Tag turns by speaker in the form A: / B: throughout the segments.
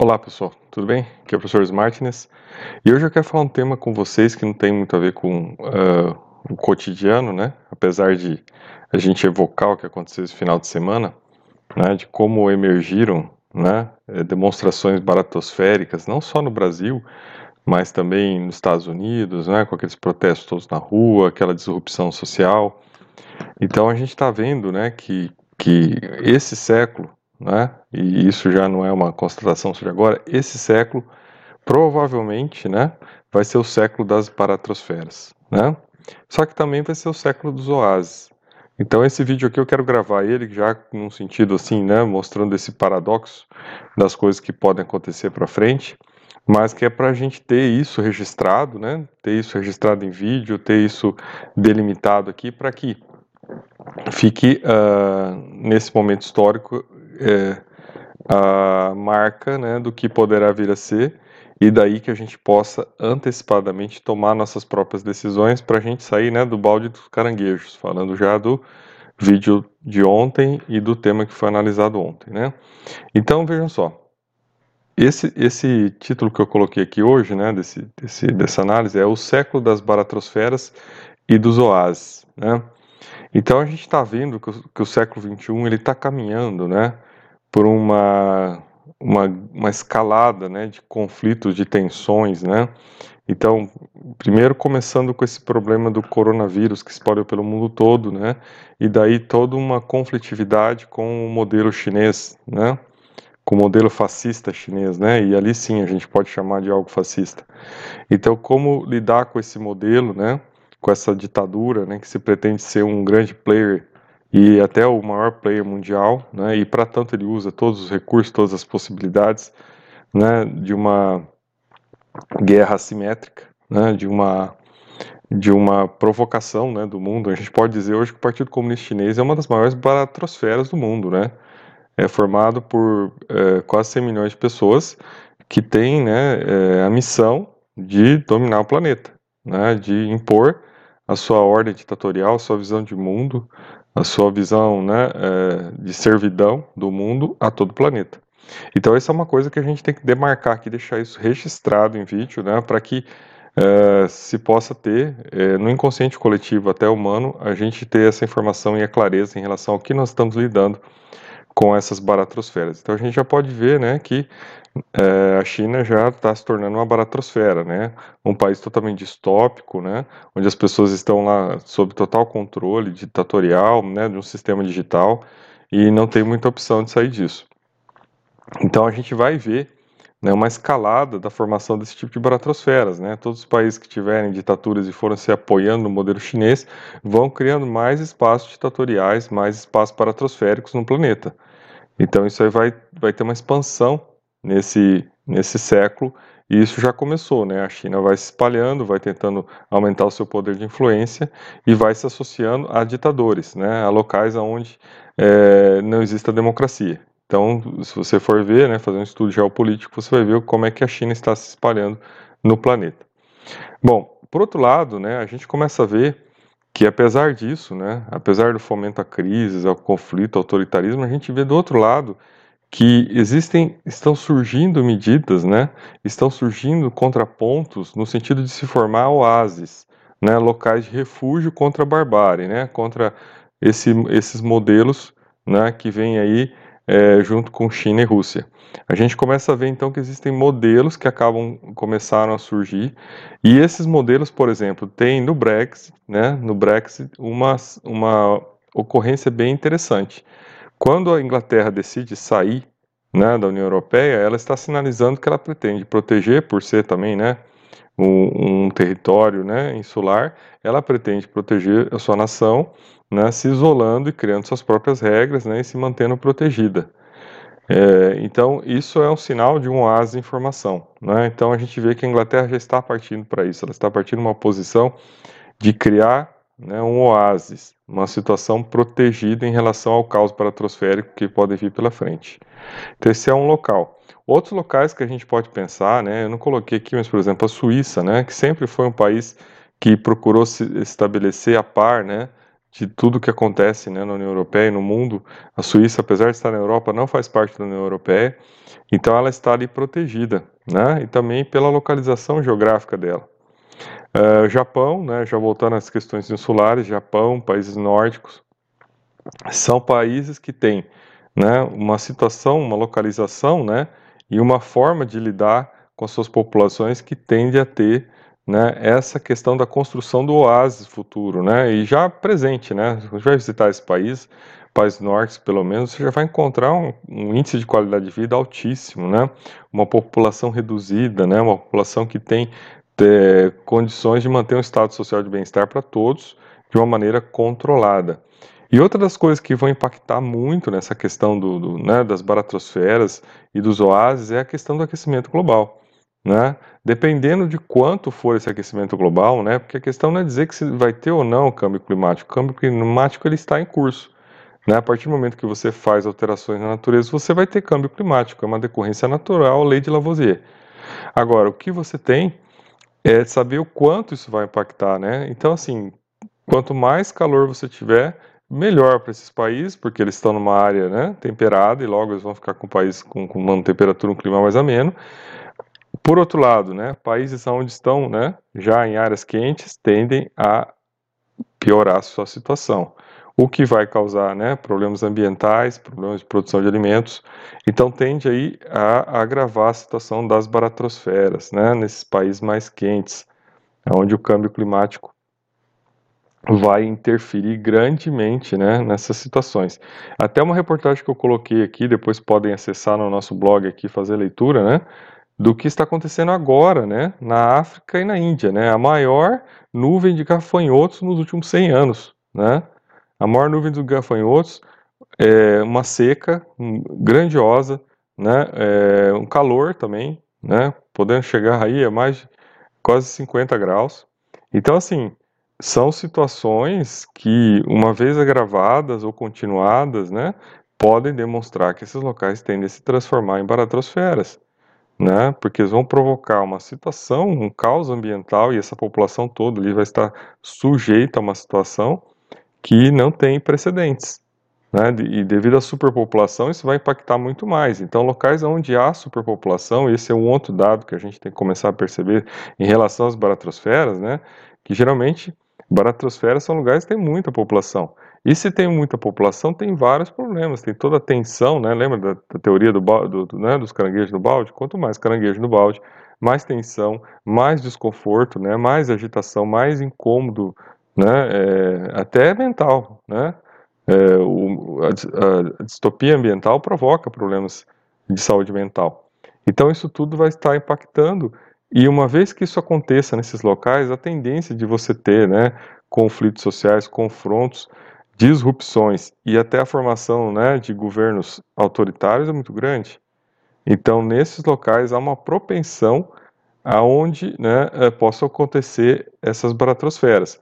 A: Olá pessoal, tudo bem? Aqui é o professor Martinez e hoje eu quero falar um tema com vocês que não tem muito a ver com uh, o cotidiano, né? Apesar de a gente evocar o que aconteceu esse final de semana, né? De como emergiram, né? Eh, demonstrações baratosféricas, não só no Brasil, mas também nos Estados Unidos, né? Com aqueles protestos todos na rua, aquela disrupção social. Então a gente está vendo, né? Que que esse século né? e isso já não é uma constatação de agora, esse século provavelmente né, vai ser o século das paratrosferas. Né? Só que também vai ser o século dos oásis. Então esse vídeo aqui eu quero gravar ele já num sentido assim, né, mostrando esse paradoxo das coisas que podem acontecer para frente, mas que é para a gente ter isso registrado, né, ter isso registrado em vídeo, ter isso delimitado aqui para que fique uh, nesse momento histórico é, a marca né, do que poderá vir a ser e daí que a gente possa antecipadamente tomar nossas próprias decisões para a gente sair né, do balde dos caranguejos, falando já do vídeo de ontem e do tema que foi analisado ontem. Né? Então vejam só, esse, esse título que eu coloquei aqui hoje, né, desse, desse, dessa análise, é o século das baratrosferas e dos oásis. Né? Então a gente está vendo que o, que o século XXI está caminhando né, por uma, uma, uma escalada né, de conflitos, de tensões, né? Então, primeiro começando com esse problema do coronavírus que espalhou pelo mundo todo, né? E daí toda uma conflitividade com o modelo chinês, né? Com o modelo fascista chinês, né? E ali sim a gente pode chamar de algo fascista. Então, como lidar com esse modelo, né? Com essa ditadura, né? Que se pretende ser um grande player e até o maior player mundial, né? E para tanto ele usa todos os recursos, todas as possibilidades, né? De uma guerra assimétrica, né? De uma de uma provocação, né? Do mundo. A gente pode dizer hoje que o Partido Comunista Chinês é uma das maiores baratrosferas do mundo, né? É formado por é, quase 100 milhões de pessoas que têm, né? É, a missão de dominar o planeta, né? De impor a sua ordem ditatorial, a sua visão de mundo, a sua visão né, é, de servidão do mundo a todo o planeta. Então, essa é uma coisa que a gente tem que demarcar aqui, deixar isso registrado em vídeo, né, para que é, se possa ter, é, no inconsciente coletivo até humano, a gente ter essa informação e a clareza em relação ao que nós estamos lidando com essas baratrosferas. Então, a gente já pode ver né, que é, a China já está se tornando uma baratrosfera, né? Um país totalmente distópico, né? Onde as pessoas estão lá sob total controle ditatorial, né? De um sistema digital e não tem muita opção de sair disso. Então a gente vai ver né, uma escalada da formação desse tipo de baratrosferas, né? Todos os países que tiverem ditaduras e foram se apoiando no modelo chinês vão criando mais espaços ditatoriais, mais espaços baratrosféricos no planeta. Então isso aí vai, vai ter uma expansão nesse, nesse século, e isso já começou, né? A China vai se espalhando, vai tentando aumentar o seu poder de influência e vai se associando a ditadores, né? A locais onde é, não existe a democracia. Então, se você for ver, né, fazer um estudo geopolítico, você vai ver como é que a China está se espalhando no planeta. Bom, por outro lado, né, a gente começa a ver que apesar disso, né, apesar do fomento a crises, ao conflito, ao autoritarismo, a gente vê do outro lado que existem, estão surgindo medidas, né? Estão surgindo contrapontos no sentido de se formar oásis, né? Locais de refúgio contra a barbárie, né? Contra esse, esses modelos, né? Que vêm aí é, junto com China e Rússia. A gente começa a ver então que existem modelos que acabam começaram a surgir e esses modelos, por exemplo, tem no Brexit, né? No Brexit uma uma ocorrência bem interessante quando a Inglaterra decide sair né, da União Europeia, ela está sinalizando que ela pretende proteger, por ser também né, um, um território né, insular, ela pretende proteger a sua nação, né, se isolando e criando suas próprias regras né, e se mantendo protegida. É, então, isso é um sinal de um oásis de informação. Né? Então, a gente vê que a Inglaterra já está partindo para isso, ela está partindo uma posição de criar né, um oásis, uma situação protegida em relação ao caos paratrosférico que pode vir pela frente. Então esse é um local. Outros locais que a gente pode pensar, né, eu não coloquei aqui, mas por exemplo a Suíça, né, que sempre foi um país que procurou se estabelecer a par, né, de tudo que acontece né, na União Europeia e no mundo. A Suíça, apesar de estar na Europa, não faz parte da União Europeia, então ela está ali protegida, né, e também pela localização geográfica dela. Uh, Japão, né, já voltando às questões insulares, Japão, países nórdicos, são países que têm né, uma situação, uma localização né, e uma forma de lidar com suas populações que tende a ter né, essa questão da construção do oásis futuro, né, e já presente, né, você vai visitar esse país, países nórdicos pelo menos, você já vai encontrar um, um, índice de qualidade de vida altíssimo, né, uma população reduzida, né, uma população que tem é, condições de manter um estado social de bem-estar para todos de uma maneira controlada. E outra das coisas que vão impactar muito nessa questão do, do né, das baratrosferas e dos oásis é a questão do aquecimento global. Né? Dependendo de quanto for esse aquecimento global, né, porque a questão não é dizer que se vai ter ou não o câmbio climático, o câmbio climático ele está em curso. Né? A partir do momento que você faz alterações na natureza, você vai ter câmbio climático, é uma decorrência natural, lei de Lavoisier. Agora, o que você tem é saber o quanto isso vai impactar, né? Então, assim, quanto mais calor você tiver, melhor para esses países, porque eles estão numa área né, temperada e logo eles vão ficar com um país com, com uma temperatura, um clima mais ameno. Por outro lado, né, países onde estão né, já em áreas quentes tendem a piorar a sua situação, o que vai causar né, problemas ambientais, problemas de produção de alimentos. Então tende aí a, agravar a situação das baratrosferas, né, nesses países mais quentes, onde o câmbio climático vai interferir grandemente né, nessas situações. Até uma reportagem que eu coloquei aqui, depois podem acessar no nosso blog aqui fazer leitura, né, do que está acontecendo agora, né, na África e na Índia, né, a maior nuvem de gafanhotos nos últimos 100 anos, né, a maior nuvem de gafanhotos, é uma seca grandiosa, né, é, um calor também, né, podendo chegar aí a mais de quase 50 graus. Então, assim, são situações que, uma vez agravadas ou continuadas, né, podem demonstrar que esses locais tendem a se transformar em baratrosferas, né, porque eles vão provocar uma situação, um caos ambiental e essa população toda ali vai estar sujeita a uma situação que não tem precedentes. Né, e devido à superpopulação, isso vai impactar muito mais. Então, locais onde há superpopulação, esse é um outro dado que a gente tem que começar a perceber em relação às baratrosferas, né, que geralmente Baratrosferas são lugares que tem muita população. E se tem muita população, tem vários problemas. Tem toda a tensão, né? Lembra da, da teoria do, do, do né? dos caranguejos no balde? Quanto mais caranguejo no balde, mais tensão, mais desconforto, né? mais agitação, mais incômodo, né? É, até mental. Né? É, o, a, a distopia ambiental provoca problemas de saúde mental. Então, isso tudo vai estar impactando e uma vez que isso aconteça nesses locais, a tendência de você ter né, conflitos sociais, confrontos, disrupções e até a formação né, de governos autoritários é muito grande. Então, nesses locais há uma propensão aonde né, é, possam acontecer essas baratrosferas.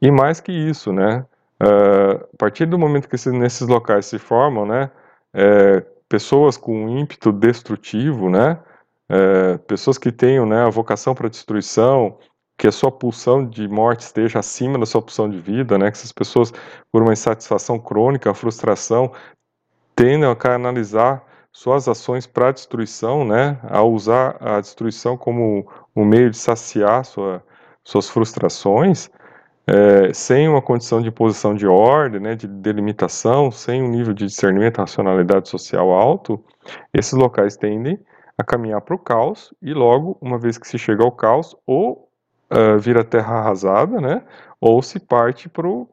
A: E mais que isso, né, uh, a partir do momento que nesses locais se formam né, é, pessoas com ímpeto destrutivo, né, é, pessoas que tenham né, a vocação para destruição, que a sua pulsão de morte esteja acima da sua pulsão de vida, né, que essas pessoas, por uma insatisfação crônica, frustração, tendem a canalizar suas ações para a destruição, né, a usar a destruição como um meio de saciar sua, suas frustrações, é, sem uma condição de imposição de ordem, né, de delimitação, sem um nível de discernimento, racionalidade social alto, esses locais tendem a caminhar para o caos e logo, uma vez que se chega ao caos, ou uh, vira terra arrasada, né, ou se parte para o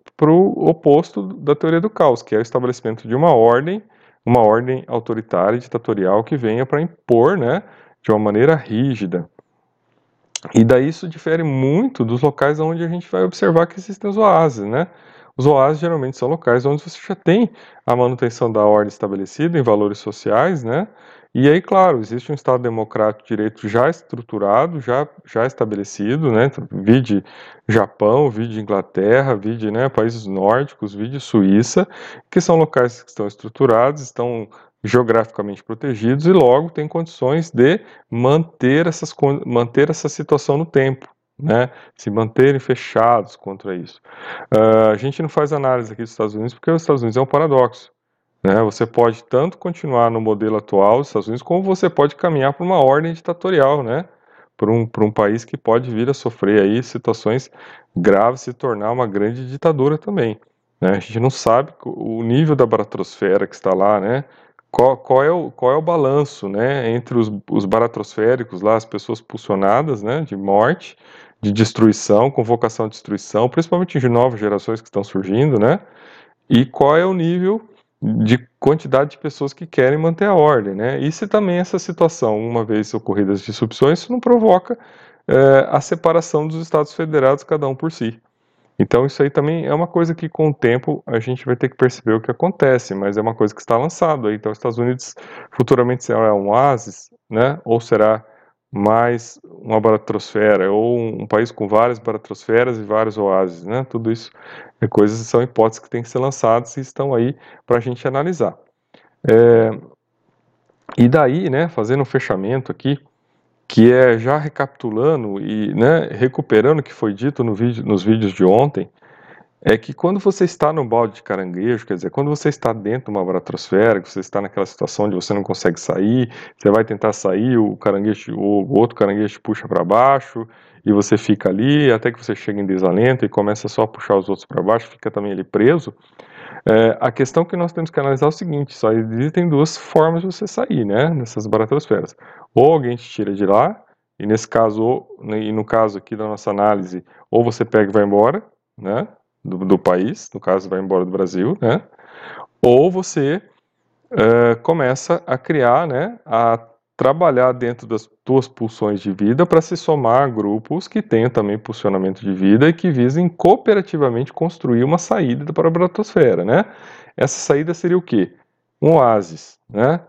A: oposto da teoria do caos, que é o estabelecimento de uma ordem, uma ordem autoritária ditatorial que venha para impor, né, de uma maneira rígida. E daí isso difere muito dos locais onde a gente vai observar que existem os oásis, né? Os oásis geralmente são locais onde você já tem a manutenção da ordem estabelecida em valores sociais, né? E aí, claro, existe um Estado democrático de direito já estruturado, já, já estabelecido, né? Vide Japão, vide Inglaterra, vide né, países nórdicos, vide Suíça, que são locais que estão estruturados, estão geograficamente protegidos e logo têm condições de manter, essas, manter essa situação no tempo. né, se manterem fechados contra isso. Uh, a gente não faz análise aqui dos Estados Unidos porque os Estados Unidos é um paradoxo. Né? Você pode tanto continuar no modelo atual dos Estados Unidos, como você pode caminhar para uma ordem ditatorial, né? para um, um país que pode vir a sofrer aí situações graves, se tornar uma grande ditadura também. Né? A gente não sabe o nível da baratrosfera que está lá, né? Qual, qual, é, o, qual é o balanço né, entre os, os baratrosféricos, lá, as pessoas pulsionadas né, de morte, de destruição, com vocação de destruição, principalmente de novas gerações que estão surgindo, né? E qual é o nível de quantidade de pessoas que querem manter a ordem, né? E se também essa situação, uma vez ocorridas disrupções, isso não provoca é, a separação dos Estados federados, cada um por si. Então isso aí também é uma coisa que com o tempo a gente vai ter que perceber o que acontece, mas é uma coisa que está lançado. Então os Estados Unidos futuramente será um oásis, né? Ou será mais uma baratrosfera, ou um país com várias baratrosferas e vários oásis, né? Tudo isso é coisas, são hipóteses que têm que ser lançadas e estão aí para a gente analisar. É, e daí, né, fazendo um fechamento aqui, que é já recapitulando e né, recuperando o que foi dito no vídeo, nos vídeos de ontem, é que quando você está no balde de caranguejo, quer dizer, quando você está dentro de uma baratrosfera, que você está naquela situação onde você não consegue sair, você vai tentar sair, o caranguejo, o outro caranguejo te puxa para baixo, e você fica ali até que você chega em desalento e começa só a puxar os outros para baixo, fica também ali preso. É, a questão que nós temos que analisar é o seguinte: só existem duas formas de você sair, né, nessas baratrosferas. Ou alguém te tira de lá, e nesse caso, ou, e no caso aqui da nossa análise, ou você pega e vai embora, né, do, do país, no caso vai embora do Brasil, né, ou você é, começa a criar, né, a trabalhar dentro das tuas pulsões de vida para se somar a grupos que tenham também pulsionamento de vida e que visem cooperativamente construir uma saída para a bratosfera, né? Essa saída seria o quê? Um oásis, né?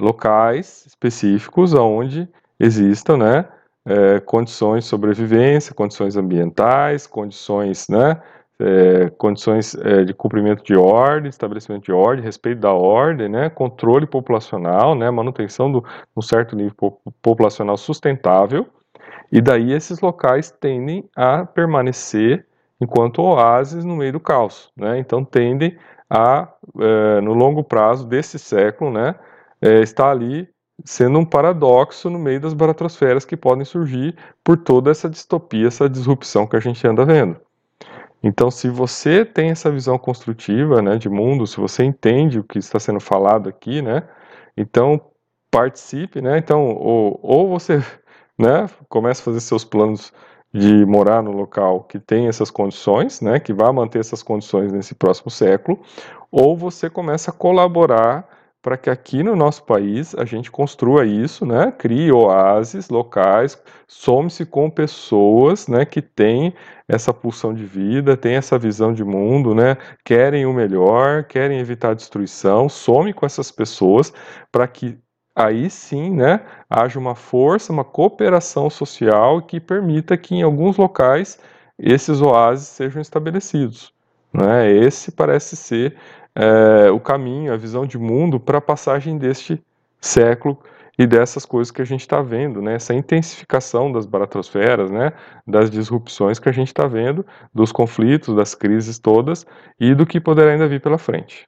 A: Locais específicos onde existam, né? É, condições de sobrevivência, condições ambientais, condições, né? É, condições é, de cumprimento de ordem, estabelecimento de ordem, respeito da ordem, né, controle populacional, né, manutenção de um certo nível populacional sustentável, e daí esses locais tendem a permanecer enquanto oásis no meio do caos, né, então tendem a, é, no longo prazo desse século, né, é, estar ali sendo um paradoxo no meio das baratrosferas que podem surgir por toda essa distopia, essa disrupção que a gente anda vendo. Então, se você tem essa visão construtiva, né, de mundo, se você entende o que está sendo falado aqui, né, então participe, né, então ou, ou você, né, começa a fazer seus planos de morar no local que tem essas condições, né, que vai manter essas condições nesse próximo século, ou você começa a colaborar para que aqui no nosso país a gente construa isso, né? Crie oásis locais, some-se com pessoas, né, que têm essa pulsão de vida, têm essa visão de mundo, né? Querem o melhor, querem evitar a destruição, some com essas pessoas para que aí sim, né, haja uma força, uma cooperação social que permita que em alguns locais esses oásis sejam estabelecidos. Né? Esse parece ser é, o caminho, a visão de mundo para a passagem deste século e dessas coisas que a gente está vendo, né? Essa intensificação das baratrosferas, né? Das disrupções que a gente está vendo, dos conflitos, das crises todas e do que poderá ainda vir pela frente.